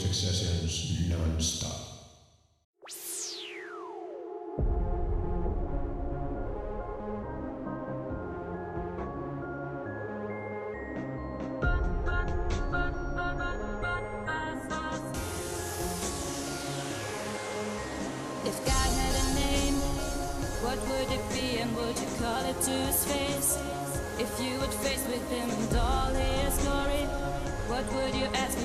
successions non-stop. If God had a name, what would it be and would you call it to his face? If you would face with him and all his glory, what would you ask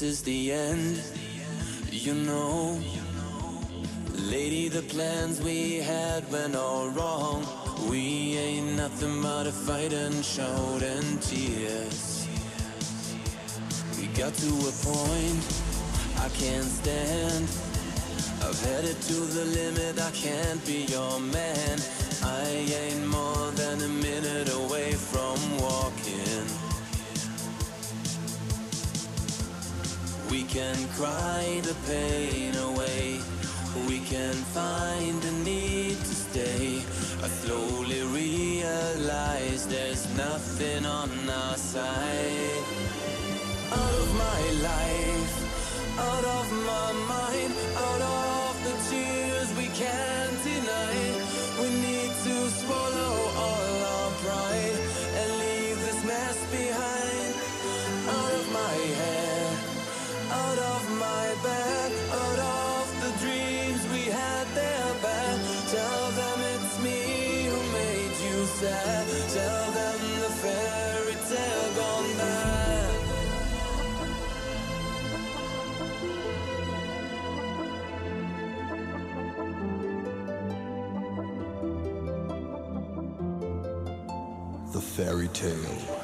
this is the end, you know. Lady, the plans we had went all wrong. We ain't nothing but a fight and shout and tears. We got to a point I can't stand. I've headed to the limit, I can't be your man. Can cry the pain away. We can find a need to stay. I slowly realize there's nothing on our side. Out of my life, out of my mind, out of fairy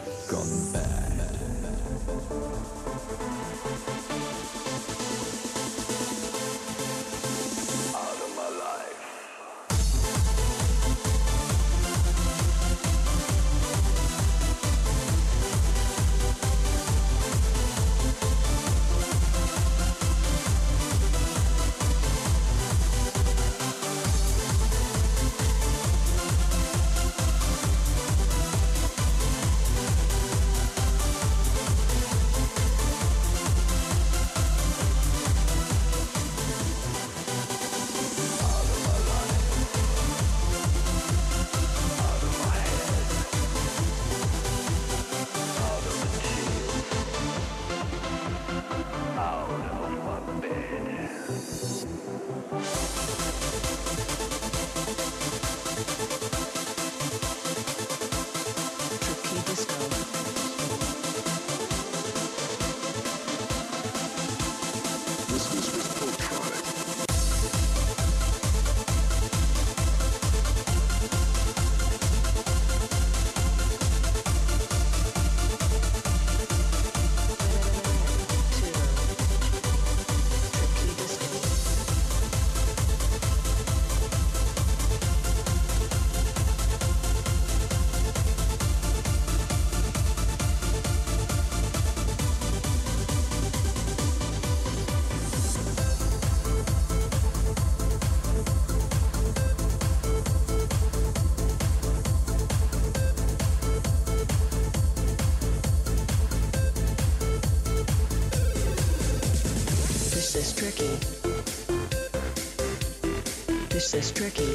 This is tricky.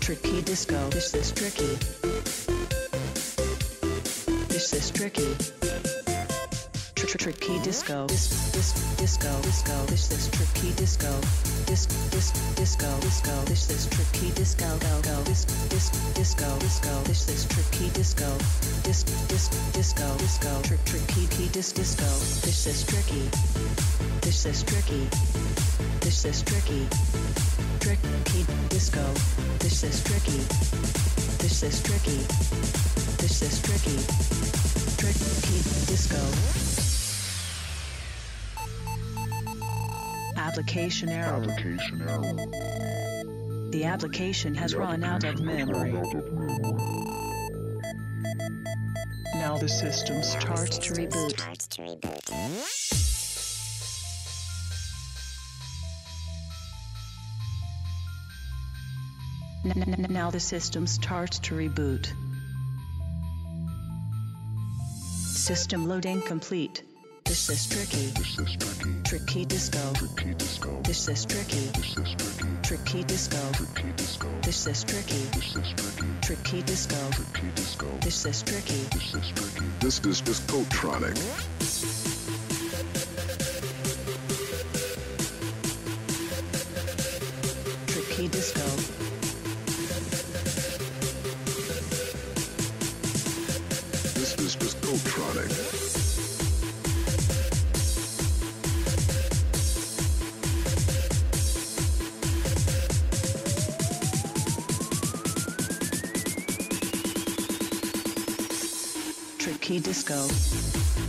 Tricky disco. This is tricky. This is tricky. Tr- tr- Tricky disco. This this disco disco. This is tricky disco. This this disco disco. This is tricky disco go go. This this disco disco. This is tricky disco. This this disco disco. Trick tricky disco. This is tricky. This is tricky. This is tricky. Tricky disco. This is tricky. This is tricky. This is tricky. Tricky disco. Application error. Application error. The application has run out of memory. Now the system starts to reboot. Now the system starts to reboot. System loading complete. This is tricky. This is tricky. Tricky disco. Tricky disco. This is tricky. This is tricky. Tricky disco. Tricky disco. This is tricky. This is tricky. Tricky disco. Tricky disco. This is tricky. This is tricky. This is Discotronic. electric key disco.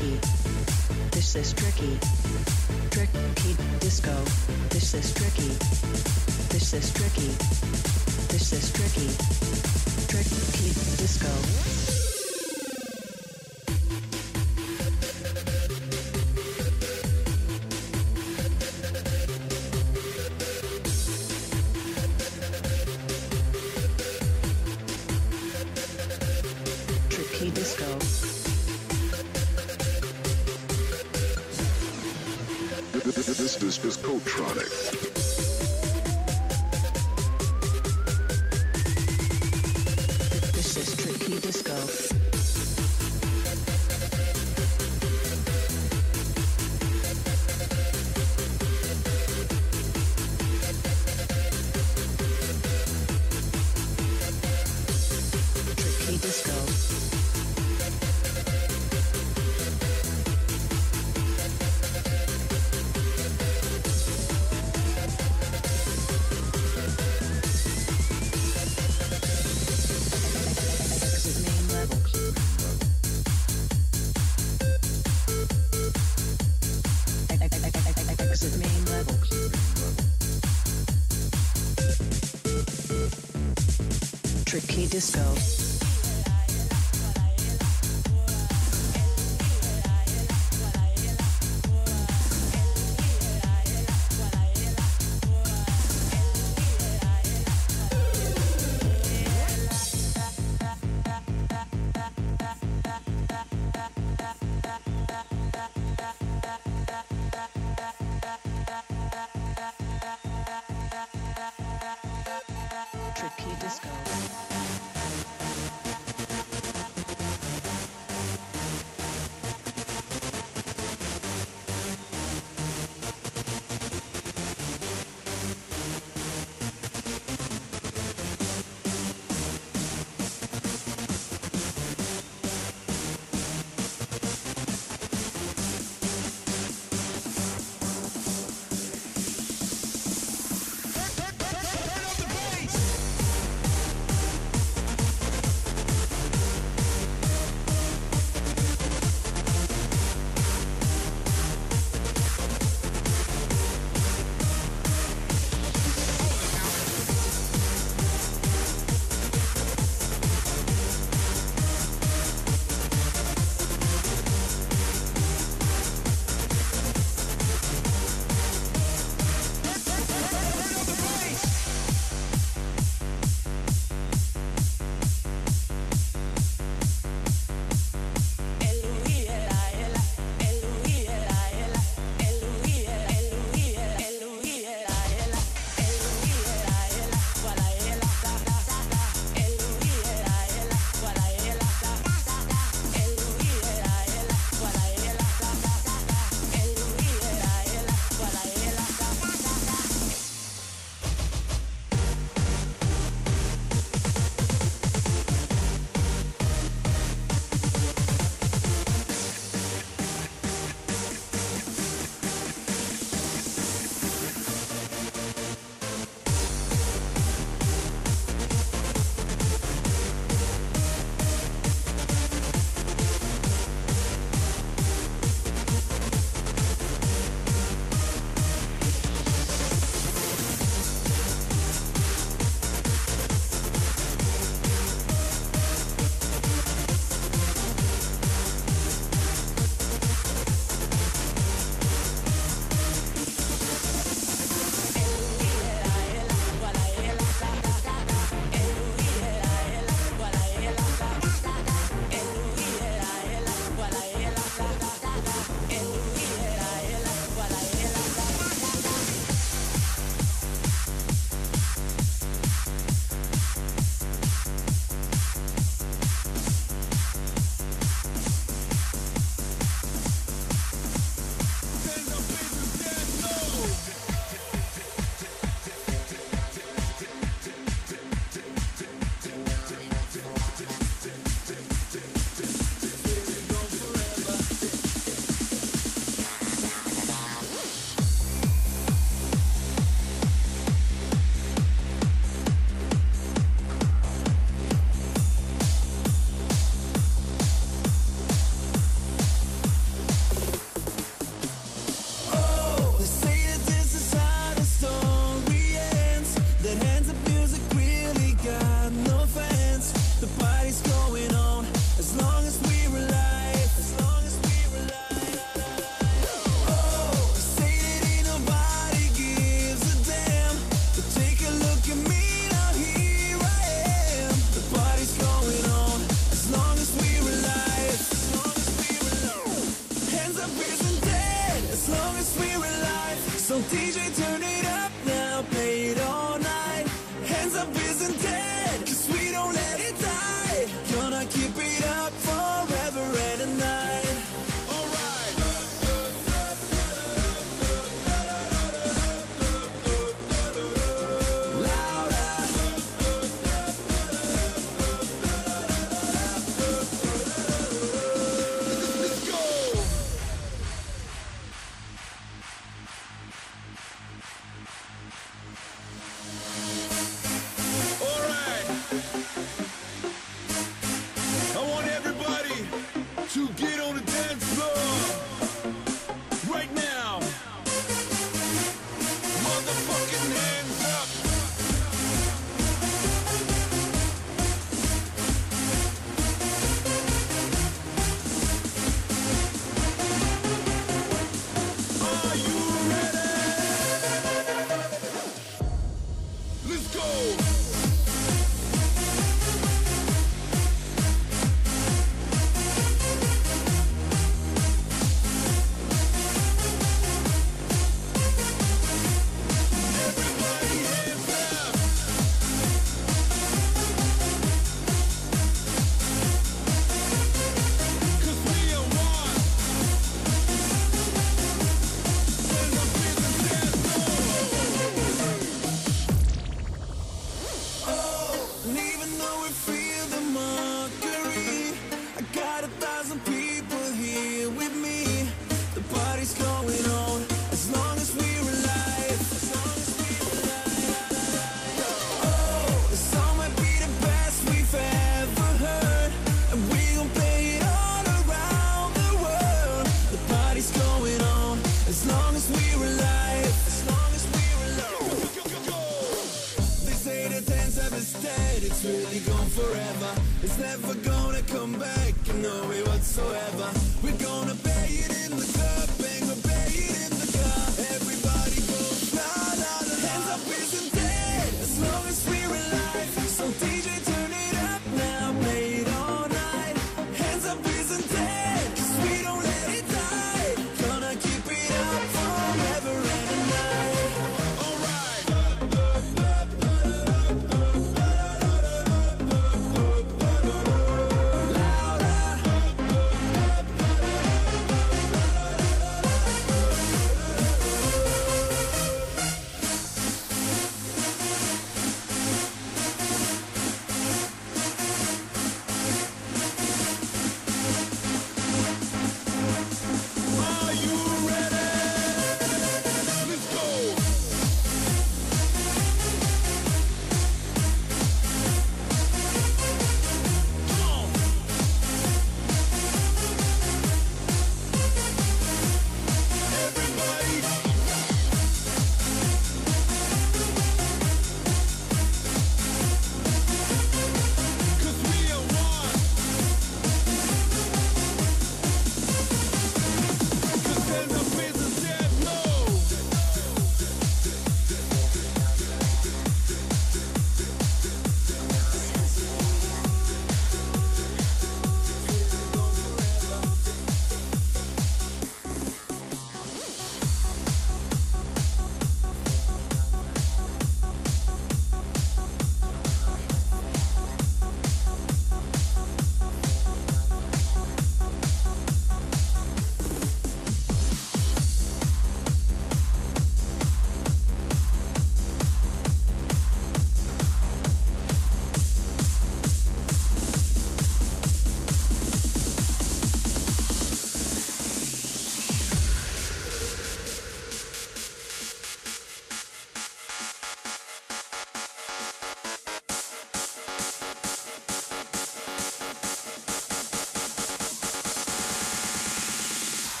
tricky. This is tricky. Tricky disco. This is tricky. This is tricky. This is tricky. Tricky disco. This is Coatronic. This is Tricky Disco.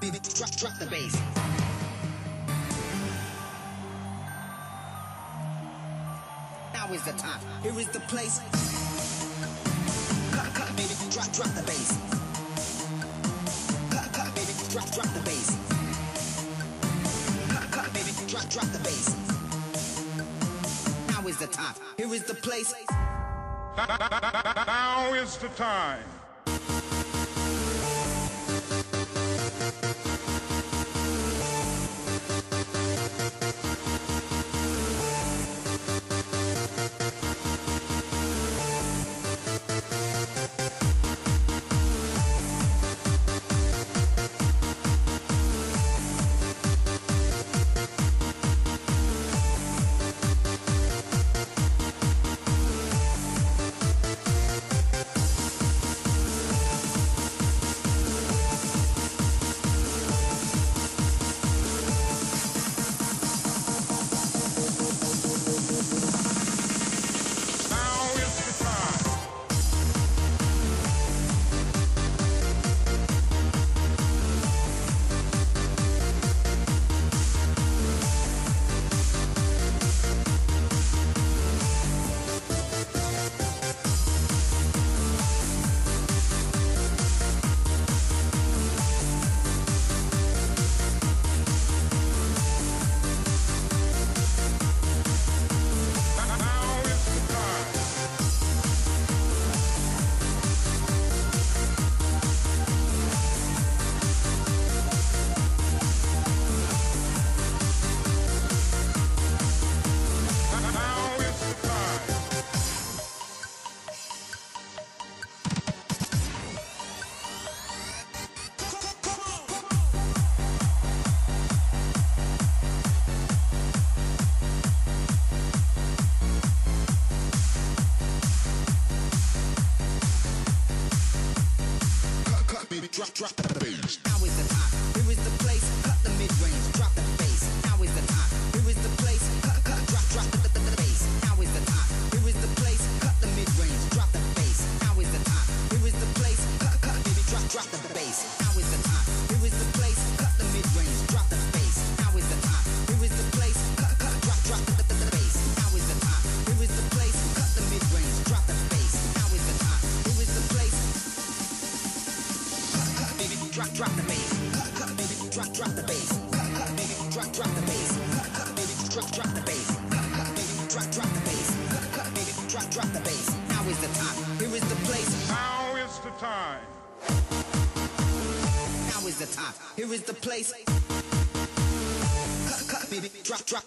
baby, drop, drop the bass. Now is the time. Here is the place. Cut, cut, baby, drop, drop the bass. Cut, cut, baby, drop, drop the bass. Cut, cut, baby, drop, drop the bass. Now is the time. Here is the place. Now is the time.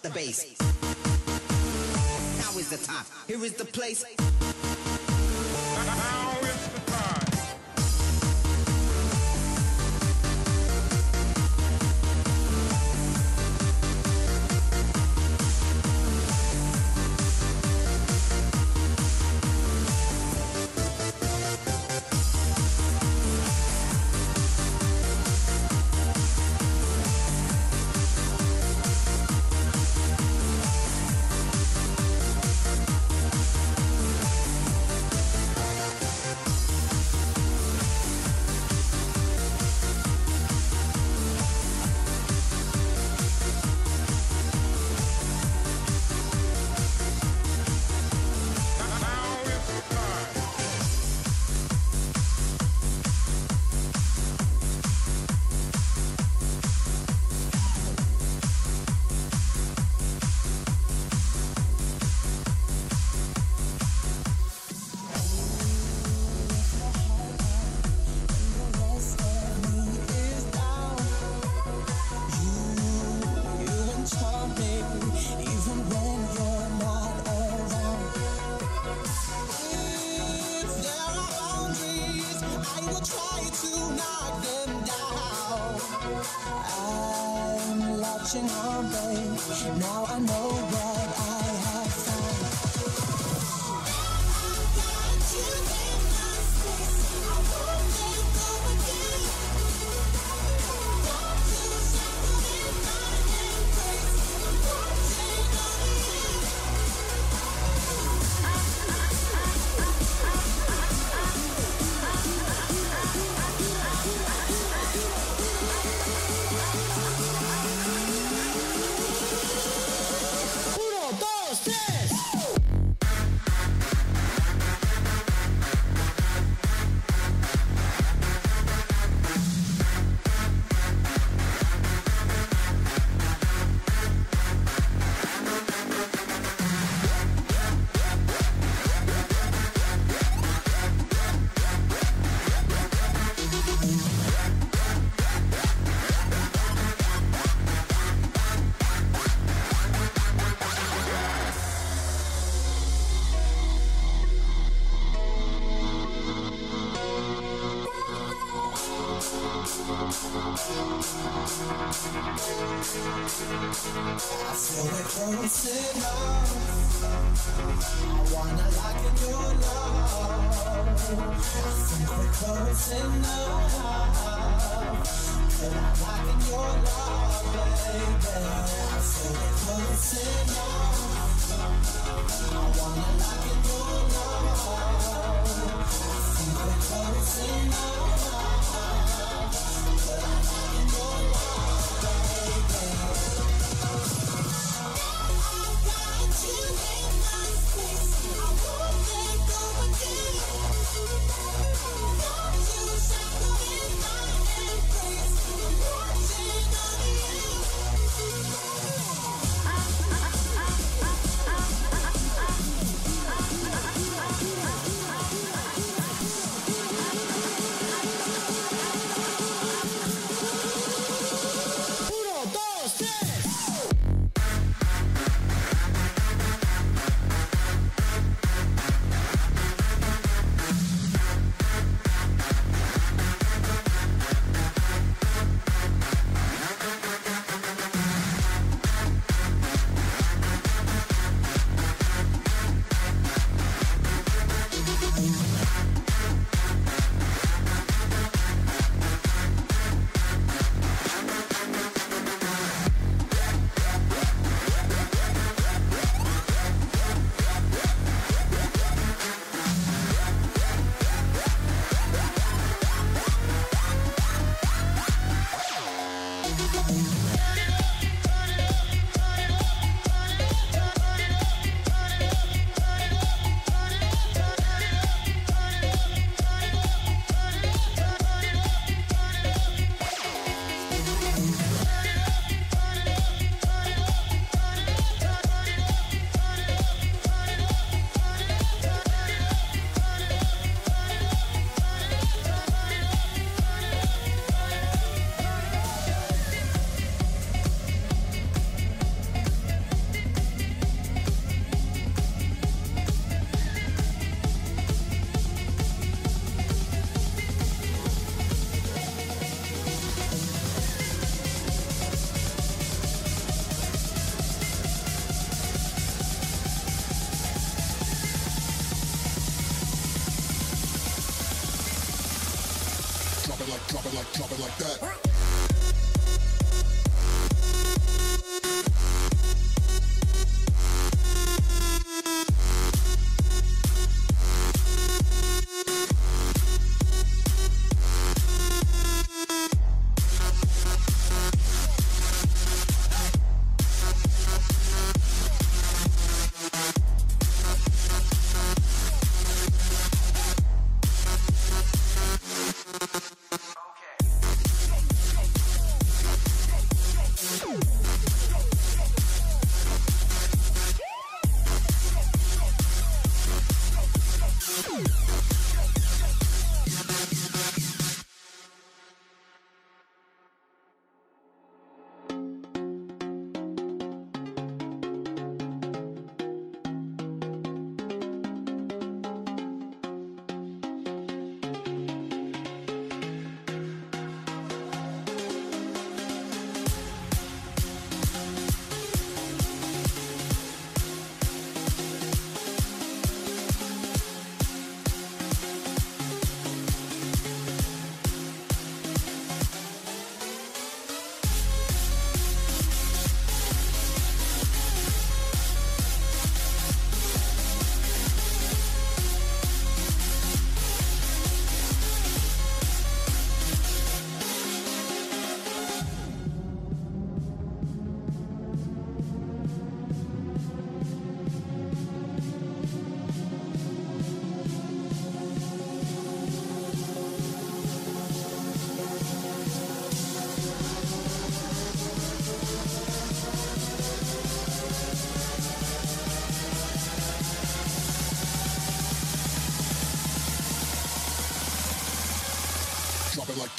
the bass. Now is the time. Here is the place.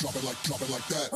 Drop it like, drop it like, that.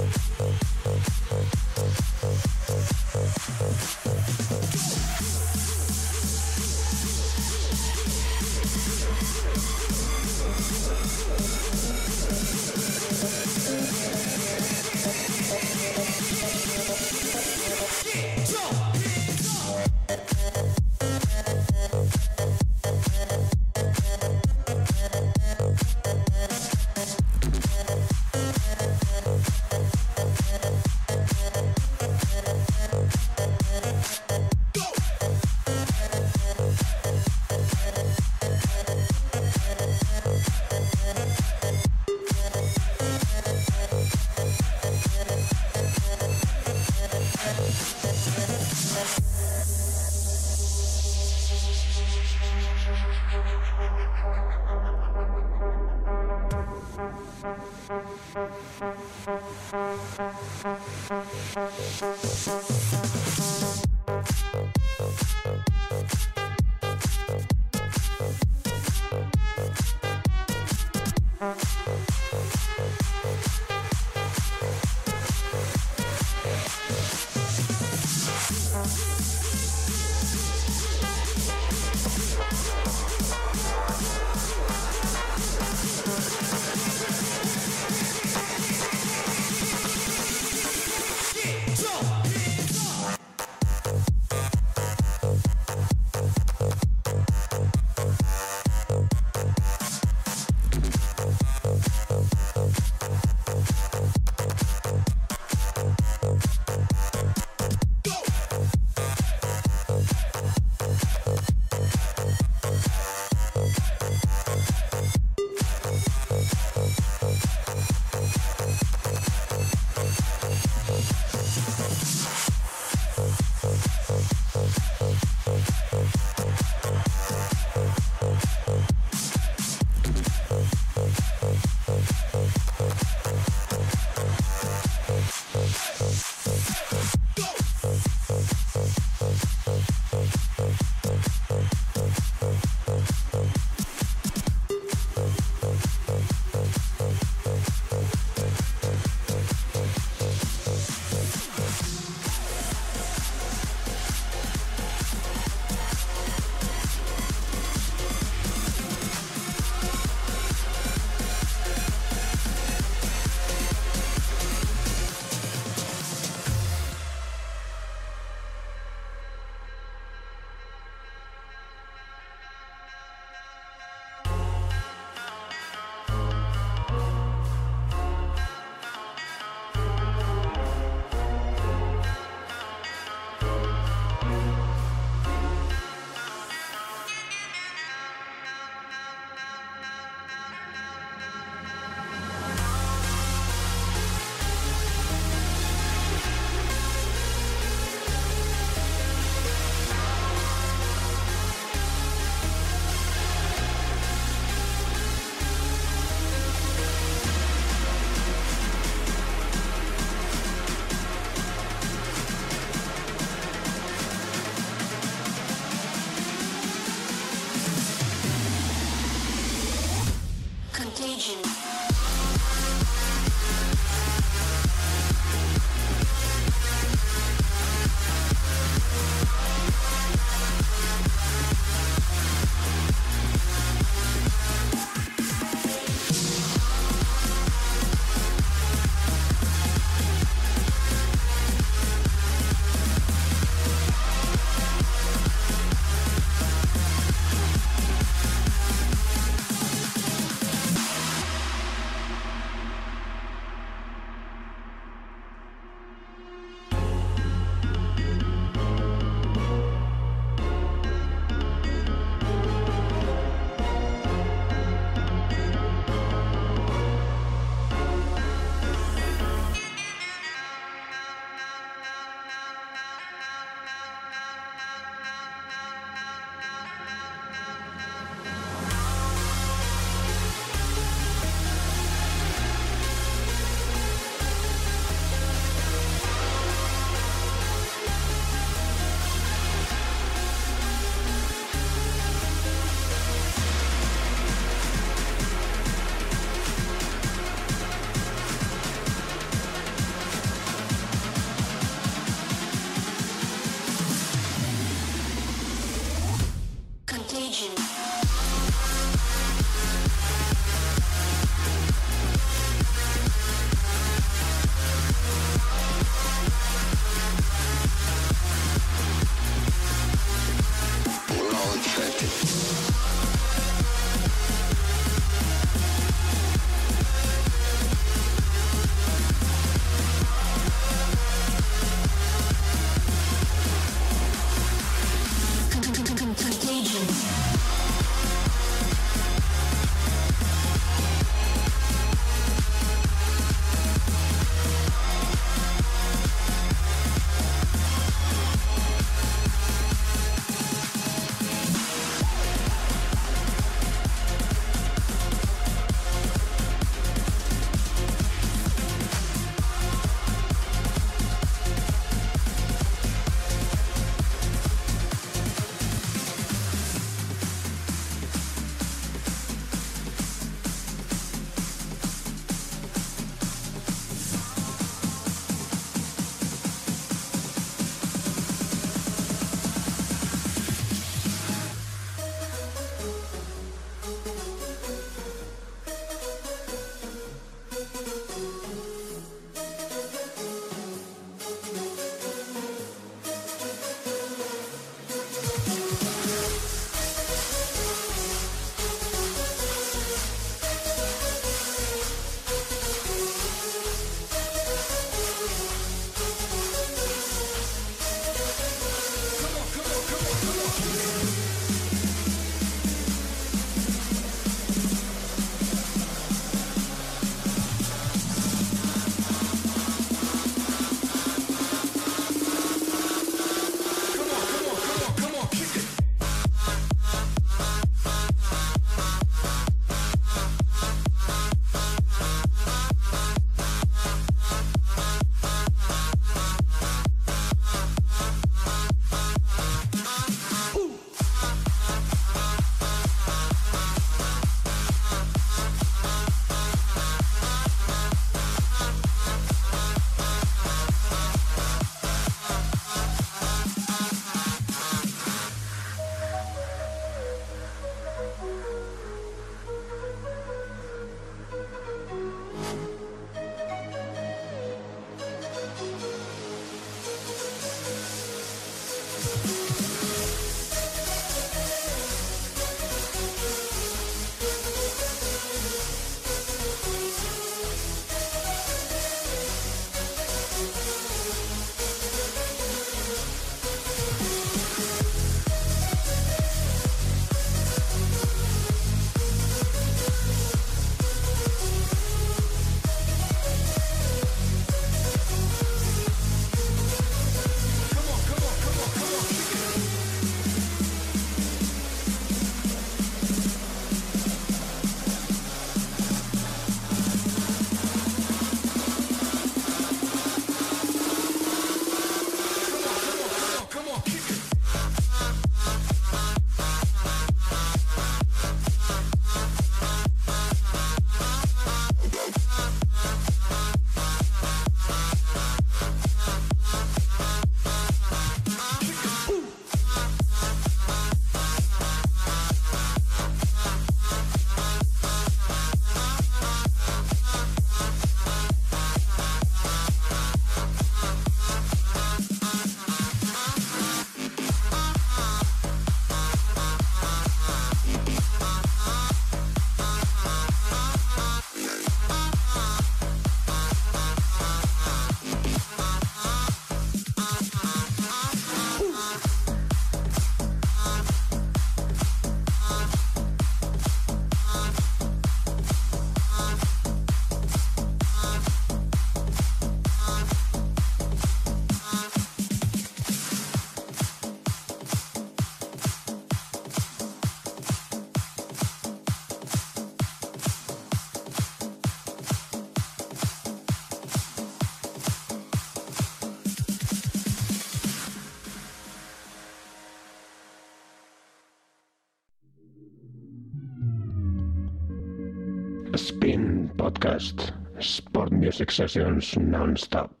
Sessions non-stop.